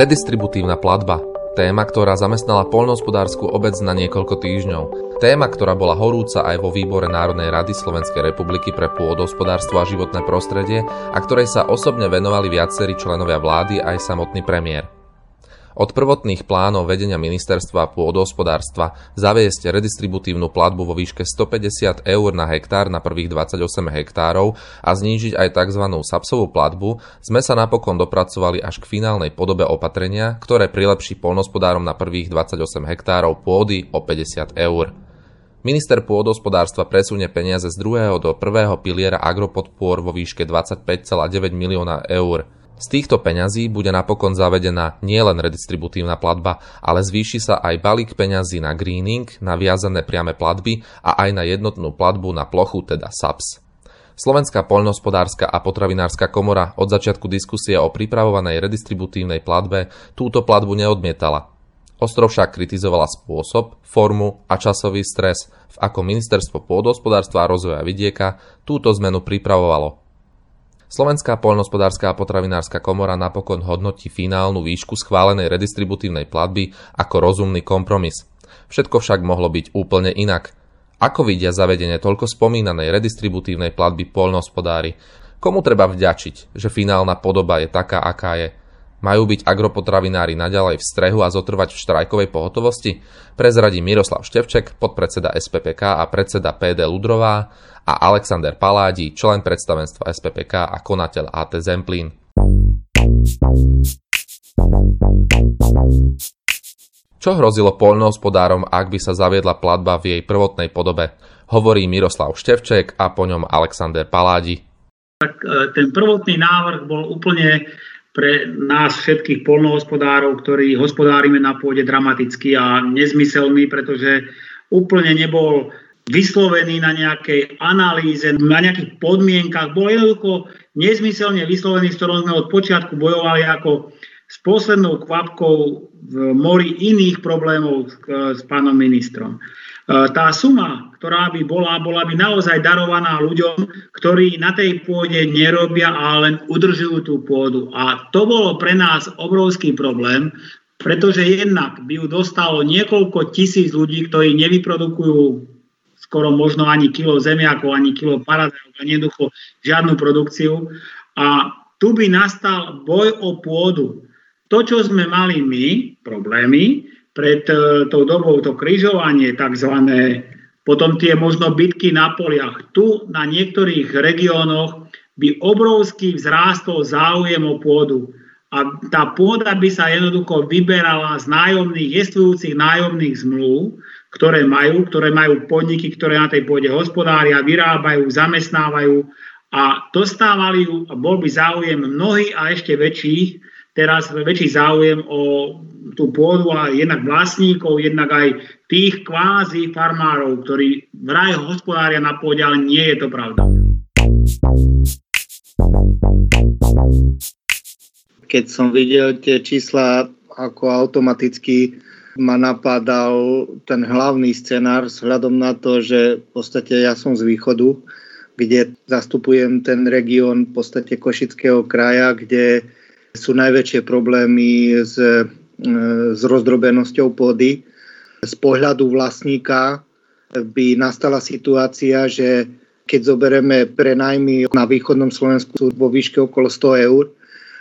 Redistributívna platba. Téma, ktorá zamestnala poľnohospodárskú obec na niekoľko týždňov. Téma, ktorá bola horúca aj vo výbore Národnej rady Slovenskej republiky pre pôdohospodárstvo a životné prostredie a ktorej sa osobne venovali viacerí členovia vlády aj samotný premiér. Od prvotných plánov vedenia ministerstva pôdohospodárstva zaviesť redistributívnu platbu vo výške 150 eur na hektár na prvých 28 hektárov a znížiť aj tzv. sapsovú platbu sme sa napokon dopracovali až k finálnej podobe opatrenia, ktoré prilepší polnospodárom na prvých 28 hektárov pôdy o 50 eur. Minister pôdohospodárstva presunie peniaze z druhého do prvého piliera agropodpor vo výške 25,9 milióna eur. Z týchto peňazí bude napokon zavedená nielen redistributívna platba, ale zvýši sa aj balík peňazí na greening, na viazané priame platby a aj na jednotnú platbu na plochu, teda SAPS. Slovenská poľnohospodárska a potravinárska komora od začiatku diskusie o pripravovanej redistributívnej platbe túto platbu neodmietala. Ostro však kritizovala spôsob, formu a časový stres, v ako ministerstvo pôdohospodárstva a rozvoja vidieka túto zmenu pripravovalo. Slovenská poľnohospodárska a potravinárska komora napokon hodnotí finálnu výšku schválenej redistributívnej platby ako rozumný kompromis. Všetko však mohlo byť úplne inak. Ako vidia zavedenie toľko spomínanej redistributívnej platby poľnohospodári? Komu treba vďačiť, že finálna podoba je taká, aká je? Majú byť agropotravinári naďalej v strehu a zotrvať v štrajkovej pohotovosti? Prezradí Miroslav Števček, podpredseda SPPK a predseda PD Ludrová a Alexander Paládi, člen predstavenstva SPPK a konateľ AT Zemplín. Čo hrozilo poľnohospodárom, ak by sa zaviedla platba v jej prvotnej podobe? Hovorí Miroslav Števček a po ňom Alexander Paládi. Tak e, ten prvotný návrh bol úplne pre nás všetkých polnohospodárov, ktorí hospodárime na pôde dramaticky a nezmyselný, pretože úplne nebol vyslovený na nejakej analýze, na nejakých podmienkach. Bol jednoducho nezmyselne vyslovený, s ktorým sme od počiatku bojovali ako s poslednou kvapkou v mori iných problémov s, s pánom ministrom. E, tá suma, ktorá by bola, bola by naozaj darovaná ľuďom, ktorí na tej pôde nerobia a len udržujú tú pôdu. A to bolo pre nás obrovský problém, pretože jednak by ju dostalo niekoľko tisíc ľudí, ktorí nevyprodukujú skoro možno ani kilo zemiakov, ani kilo paradajov, ani jednoducho žiadnu produkciu. A tu by nastal boj o pôdu. To, čo sme mali my, problémy, pred e, tou dobou to križovanie tzv. Potom tie možno bitky na poliach. Tu na niektorých regiónoch by obrovský vzrástol záujem o pôdu. A tá pôda by sa jednoducho vyberala z nájomných, jestvujúcich nájomných zmluv, ktoré majú, ktoré majú podniky, ktoré na tej pôde hospodária, vyrábajú, zamestnávajú a dostávali ju, a bol by záujem mnohých a ešte väčších, teraz väčší záujem o tú pôdu a jednak vlastníkov, jednak aj tých kvázi farmárov, ktorí vraj hospodária na pôde, ale nie je to pravda. Keď som videl tie čísla, ako automaticky ma napádal ten hlavný scenár vzhľadom na to, že v podstate ja som z východu, kde zastupujem ten región v podstate Košického kraja, kde sú najväčšie problémy s E, s rozdrobenosťou pôdy. Z pohľadu vlastníka by nastala situácia, že keď zoberieme prenajmy na východnom Slovensku vo výške okolo 100 eur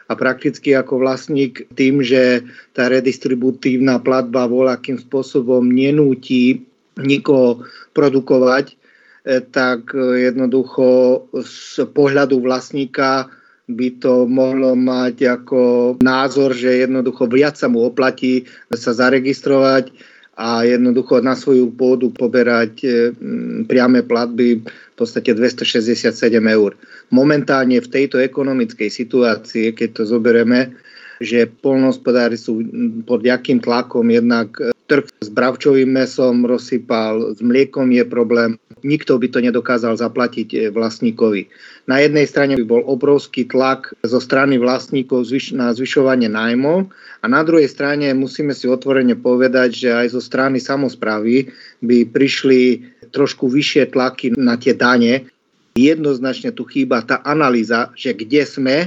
a prakticky ako vlastník tým, že tá redistributívna platba voľakým spôsobom nenúti nikoho produkovať, e, tak jednoducho z pohľadu vlastníka by to mohlo mať ako názor, že jednoducho viac sa mu oplatí sa zaregistrovať a jednoducho na svoju pôdu poberať e, priame platby v podstate 267 eur. Momentálne v tejto ekonomickej situácii, keď to zoberieme, že polnohospodári sú pod jakým tlakom, jednak e, trh s bravčovým mesom rozsypal, s mliekom je problém, nikto by to nedokázal zaplatiť e, vlastníkovi. Na jednej strane by bol obrovský tlak zo strany vlastníkov na zvyšovanie nájmov a na druhej strane musíme si otvorene povedať, že aj zo strany samozprávy by prišli trošku vyššie tlaky na tie dane. Jednoznačne tu chýba tá analýza, že kde sme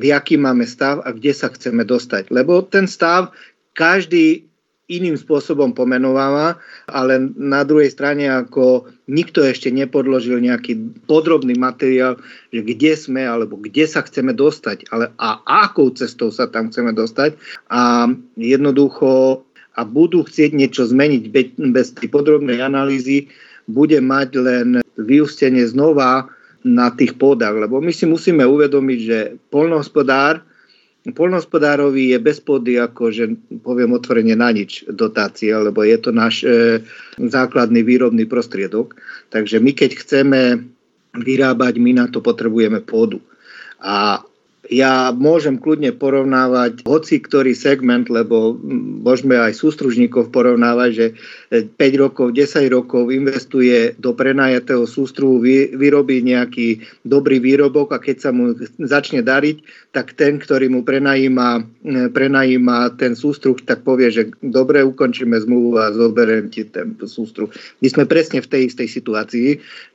v aký máme stav a kde sa chceme dostať. Lebo ten stav každý iným spôsobom pomenováva, ale na druhej strane ako nikto ešte nepodložil nejaký podrobný materiál, že kde sme alebo kde sa chceme dostať ale a akou cestou sa tam chceme dostať. A jednoducho a budú chcieť niečo zmeniť bez tej podrobnej analýzy, bude mať len vyústenie znova na tých pôdach, lebo my si musíme uvedomiť, že polnohospodár Polnohospodárovi je bez pôdy ako, že poviem otvorene na nič dotácia, lebo je to náš e, základný výrobný prostriedok. Takže my keď chceme vyrábať, my na to potrebujeme pôdu. A ja môžem kľudne porovnávať hoci ktorý segment, lebo môžeme aj sústružníkov porovnávať, že 5 rokov, 10 rokov investuje do prenajatého sústruhu, vy, vyrobí nejaký dobrý výrobok a keď sa mu začne dariť, tak ten, ktorý mu prenajíma, prenajíma ten sústruh, tak povie, že dobre, ukončíme zmluvu a zoberiem ti ten sústruh. My sme presne v tej istej situácii,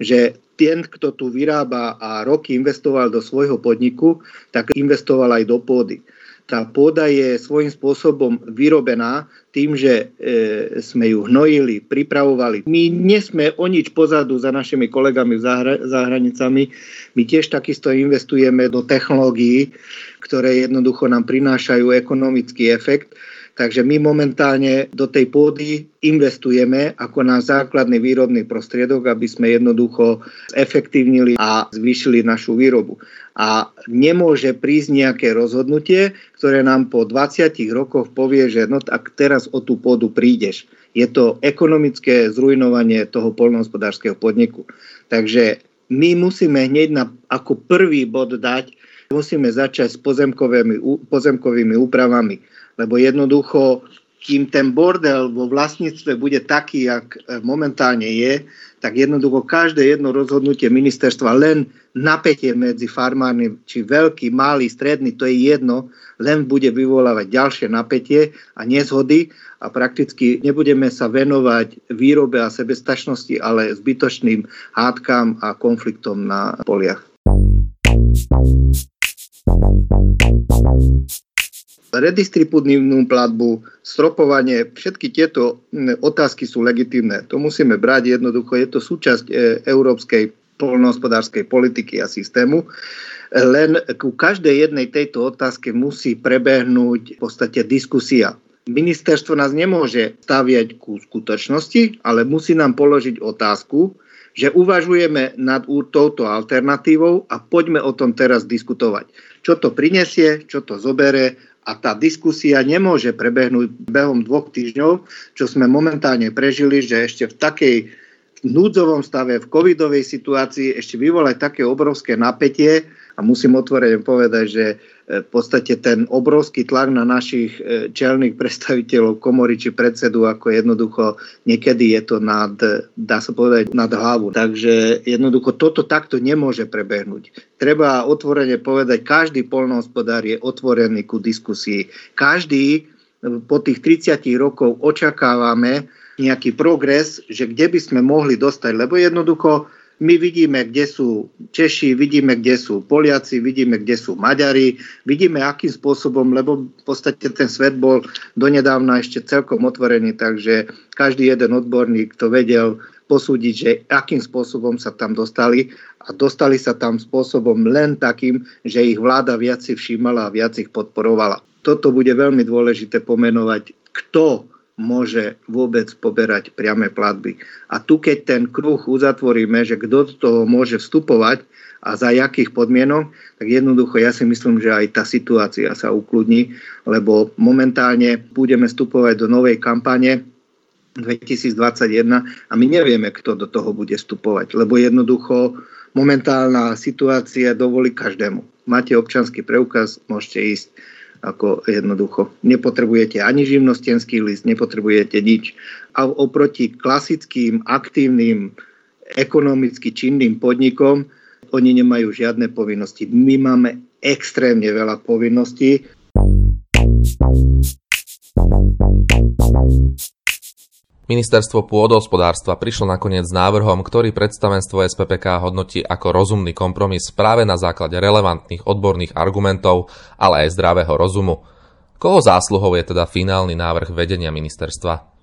že ten, kto tu vyrába a roky investoval do svojho podniku, tak investoval aj do pôdy. Tá pôda je svojím spôsobom vyrobená tým, že e, sme ju hnojili, pripravovali. My nie sme o nič pozadu za našimi kolegami v zahra- zahranicami. My tiež takisto investujeme do technológií, ktoré jednoducho nám prinášajú ekonomický efekt Takže my momentálne do tej pôdy investujeme ako na základný výrobný prostriedok, aby sme jednoducho efektívnili a zvýšili našu výrobu. A nemôže prísť nejaké rozhodnutie, ktoré nám po 20 rokoch povie, že no tak teraz o tú pôdu prídeš. Je to ekonomické zrujnovanie toho polnohospodárskeho podniku. Takže my musíme hneď na, ako prvý bod dať, musíme začať s pozemkovými, pozemkovými úpravami lebo jednoducho, kým ten bordel vo vlastníctve bude taký, jak e, momentálne je, tak jednoducho každé jedno rozhodnutie ministerstva len napätie medzi farmármi, či veľký, malý, stredný, to je jedno, len bude vyvolávať ďalšie napätie a nezhody a prakticky nebudeme sa venovať výrobe a sebestačnosti, ale zbytočným hádkam a konfliktom na poliach redistributívnu platbu, stropovanie, všetky tieto otázky sú legitimné. To musíme brať jednoducho, je to súčasť e, európskej polnohospodárskej politiky a systému. Len ku každej jednej tejto otázke musí prebehnúť v podstate diskusia. Ministerstvo nás nemôže staviať ku skutočnosti, ale musí nám položiť otázku, že uvažujeme nad touto alternatívou a poďme o tom teraz diskutovať. Čo to prinesie, čo to zobere a tá diskusia nemôže prebehnúť behom dvoch týždňov, čo sme momentálne prežili, že ešte v takej núdzovom stave, v covidovej situácii ešte vyvolať také obrovské napätie. A musím otvorene povedať, že v podstate ten obrovský tlak na našich e, čelných predstaviteľov komory či predsedu, ako jednoducho niekedy je to nad, dá sa povedať, nad hlavu. Takže jednoducho toto takto nemôže prebehnúť. Treba otvorene povedať, každý polnohospodár je otvorený ku diskusii. Každý e, po tých 30 rokov očakávame nejaký progres, že kde by sme mohli dostať, lebo jednoducho my vidíme, kde sú Češi, vidíme, kde sú Poliaci, vidíme, kde sú Maďari, vidíme, akým spôsobom, lebo v podstate ten svet bol donedávna ešte celkom otvorený, takže každý jeden odborník to vedel posúdiť, že akým spôsobom sa tam dostali a dostali sa tam spôsobom len takým, že ich vláda viac si všímala a viac ich podporovala. Toto bude veľmi dôležité pomenovať, kto môže vôbec poberať priame platby. A tu, keď ten kruh uzatvoríme, že kto do toho môže vstupovať a za jakých podmienok, tak jednoducho ja si myslím, že aj tá situácia sa ukludní, lebo momentálne budeme vstupovať do novej kampane 2021 a my nevieme, kto do toho bude vstupovať, lebo jednoducho momentálna situácia dovolí každému. Máte občanský preukaz, môžete ísť ako jednoducho. Nepotrebujete ani živnostenský list, nepotrebujete nič. A oproti klasickým, aktívnym, ekonomicky činným podnikom, oni nemajú žiadne povinnosti. My máme extrémne veľa povinností. Ministerstvo pôdohospodárstva prišlo nakoniec s návrhom, ktorý predstavenstvo SPPK hodnotí ako rozumný kompromis práve na základe relevantných odborných argumentov, ale aj zdravého rozumu. Koho zásluhou je teda finálny návrh vedenia ministerstva?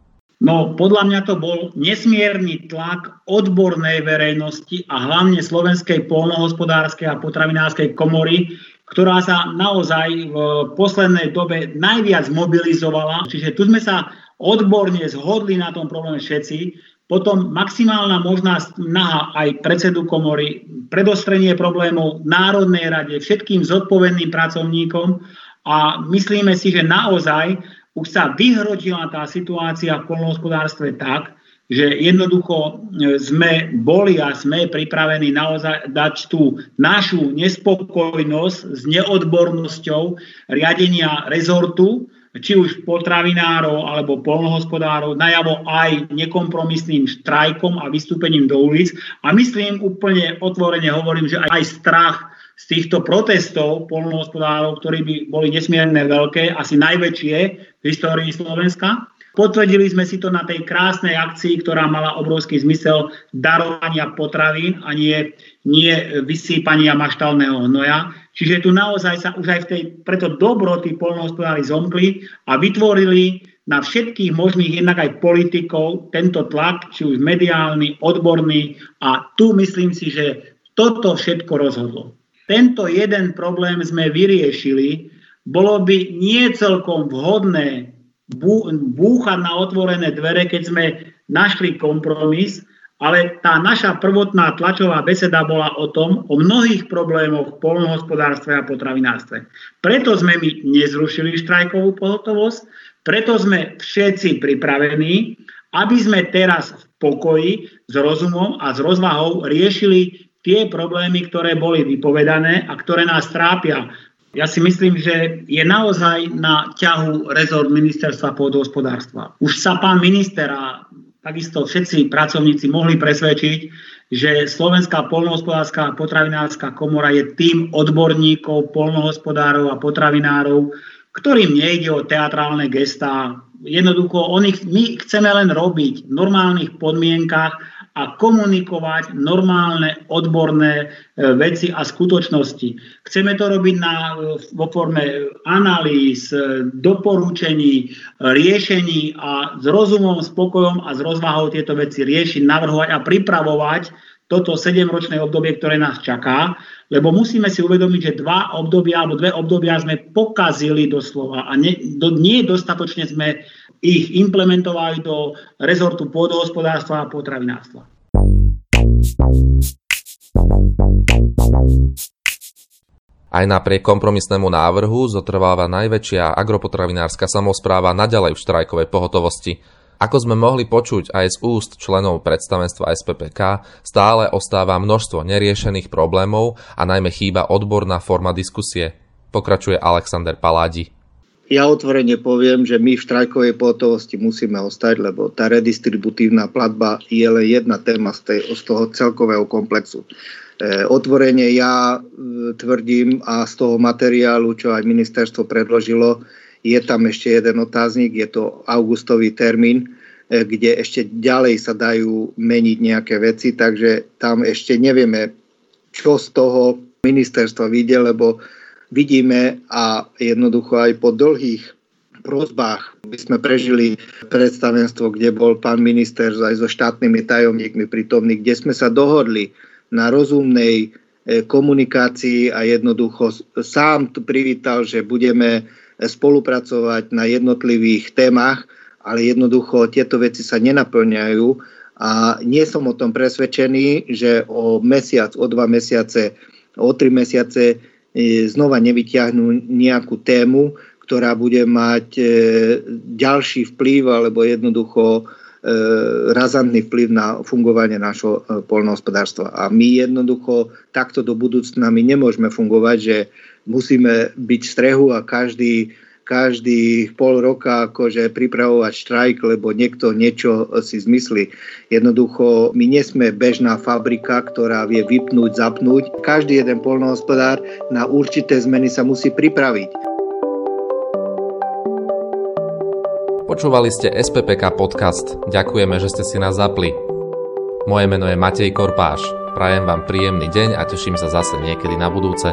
No, podľa mňa to bol nesmierny tlak odbornej verejnosti a hlavne Slovenskej polnohospodárskej a potravinárskej komory, ktorá sa naozaj v poslednej dobe najviac mobilizovala. Čiže tu sme sa odborne zhodli na tom probléme všetci, potom maximálna možná snaha aj predsedu komory, predostrenie problémov Národnej rade, všetkým zodpovedným pracovníkom a myslíme si, že naozaj už sa vyhrotila tá situácia v polnohospodárstve tak, že jednoducho e, sme boli a sme pripravení naozaj dať tú našu nespokojnosť s neodbornosťou riadenia rezortu či už potravinárov alebo polnohospodárov, najavo aj nekompromisným štrajkom a vystúpením do ulic. A myslím úplne otvorene hovorím, že aj strach z týchto protestov polnohospodárov, ktorí by boli nesmierne veľké, asi najväčšie v histórii Slovenska, Potvrdili sme si to na tej krásnej akcii, ktorá mala obrovský zmysel darovania potravín a nie, nie vysýpania maštalného hnoja. Čiže tu naozaj sa už aj v tej, preto dobro tí polnohospodári zomkli a vytvorili na všetkých možných jednak aj politikov tento tlak, či už mediálny, odborný a tu myslím si, že toto všetko rozhodlo. Tento jeden problém sme vyriešili, bolo by nie celkom vhodné búchať na otvorené dvere, keď sme našli kompromis, ale tá naša prvotná tlačová beseda bola o tom, o mnohých problémoch v polnohospodárstve a potravinárstve. Preto sme my nezrušili štrajkovú pohotovosť, preto sme všetci pripravení, aby sme teraz v pokoji, s rozumom a s rozvahou riešili tie problémy, ktoré boli vypovedané a ktoré nás trápia ja si myslím, že je naozaj na ťahu rezort ministerstva pôdohospodárstva. Už sa pán minister a takisto všetci pracovníci mohli presvedčiť, že Slovenská polnohospodárska a potravinárska komora je tým odborníkov, polnohospodárov a potravinárov, ktorým nejde o teatrálne gestá. Jednoducho, oni, my chceme len robiť v normálnych podmienkach a komunikovať normálne odborné e, veci a skutočnosti. Chceme to robiť na, e, vo forme analýz, e, doporučení, riešení a s rozumom, spokojom a s rozvahou tieto veci riešiť, navrhovať a pripravovať toto 7-ročné obdobie, ktoré nás čaká, lebo musíme si uvedomiť, že dva obdobia alebo dve obdobia sme pokazili doslova a nie, do, nie dostatočne sme ich implementovali do rezortu pôdohospodárstva a potravinárstva. Aj napriek kompromisnému návrhu zotrváva najväčšia agropotravinárska samozpráva naďalej v štrajkovej pohotovosti. Ako sme mohli počuť aj z úst členov predstavenstva SPPK, stále ostáva množstvo neriešených problémov a najmä chýba odborná forma diskusie. Pokračuje Alexander Paládi ja otvorene poviem, že my v štrajkovej pohotovosti musíme ostať, lebo tá redistributívna platba je len jedna téma z, tej, z toho celkového komplexu. E, otvorene ja e, tvrdím a z toho materiálu, čo aj ministerstvo predložilo, je tam ešte jeden otáznik, je to augustový termín, e, kde ešte ďalej sa dajú meniť nejaké veci, takže tam ešte nevieme, čo z toho ministerstva vidie, lebo vidíme a jednoducho aj po dlhých prozbách by sme prežili predstavenstvo, kde bol pán minister aj so štátnymi tajomníkmi prítomní, kde sme sa dohodli na rozumnej e, komunikácii a jednoducho sám tu privítal, že budeme spolupracovať na jednotlivých témach, ale jednoducho tieto veci sa nenaplňajú. A nie som o tom presvedčený, že o mesiac, o dva mesiace, o tri mesiace E, znova nevyťahnú nejakú tému, ktorá bude mať e, ďalší vplyv alebo jednoducho razantný vplyv na fungovanie našho polnohospodárstva. A my jednoducho takto do budúcna my nemôžeme fungovať, že musíme byť v strehu a každý každý pol roka akože pripravovať štrajk, lebo niekto niečo si zmyslí. Jednoducho, my nesme bežná fabrika, ktorá vie vypnúť, zapnúť. Každý jeden polnohospodár na určité zmeny sa musí pripraviť. Počúvali ste SPPK podcast. Ďakujeme, že ste si nás zapli. Moje meno je Matej Korpáš. Prajem vám príjemný deň a teším sa zase niekedy na budúce.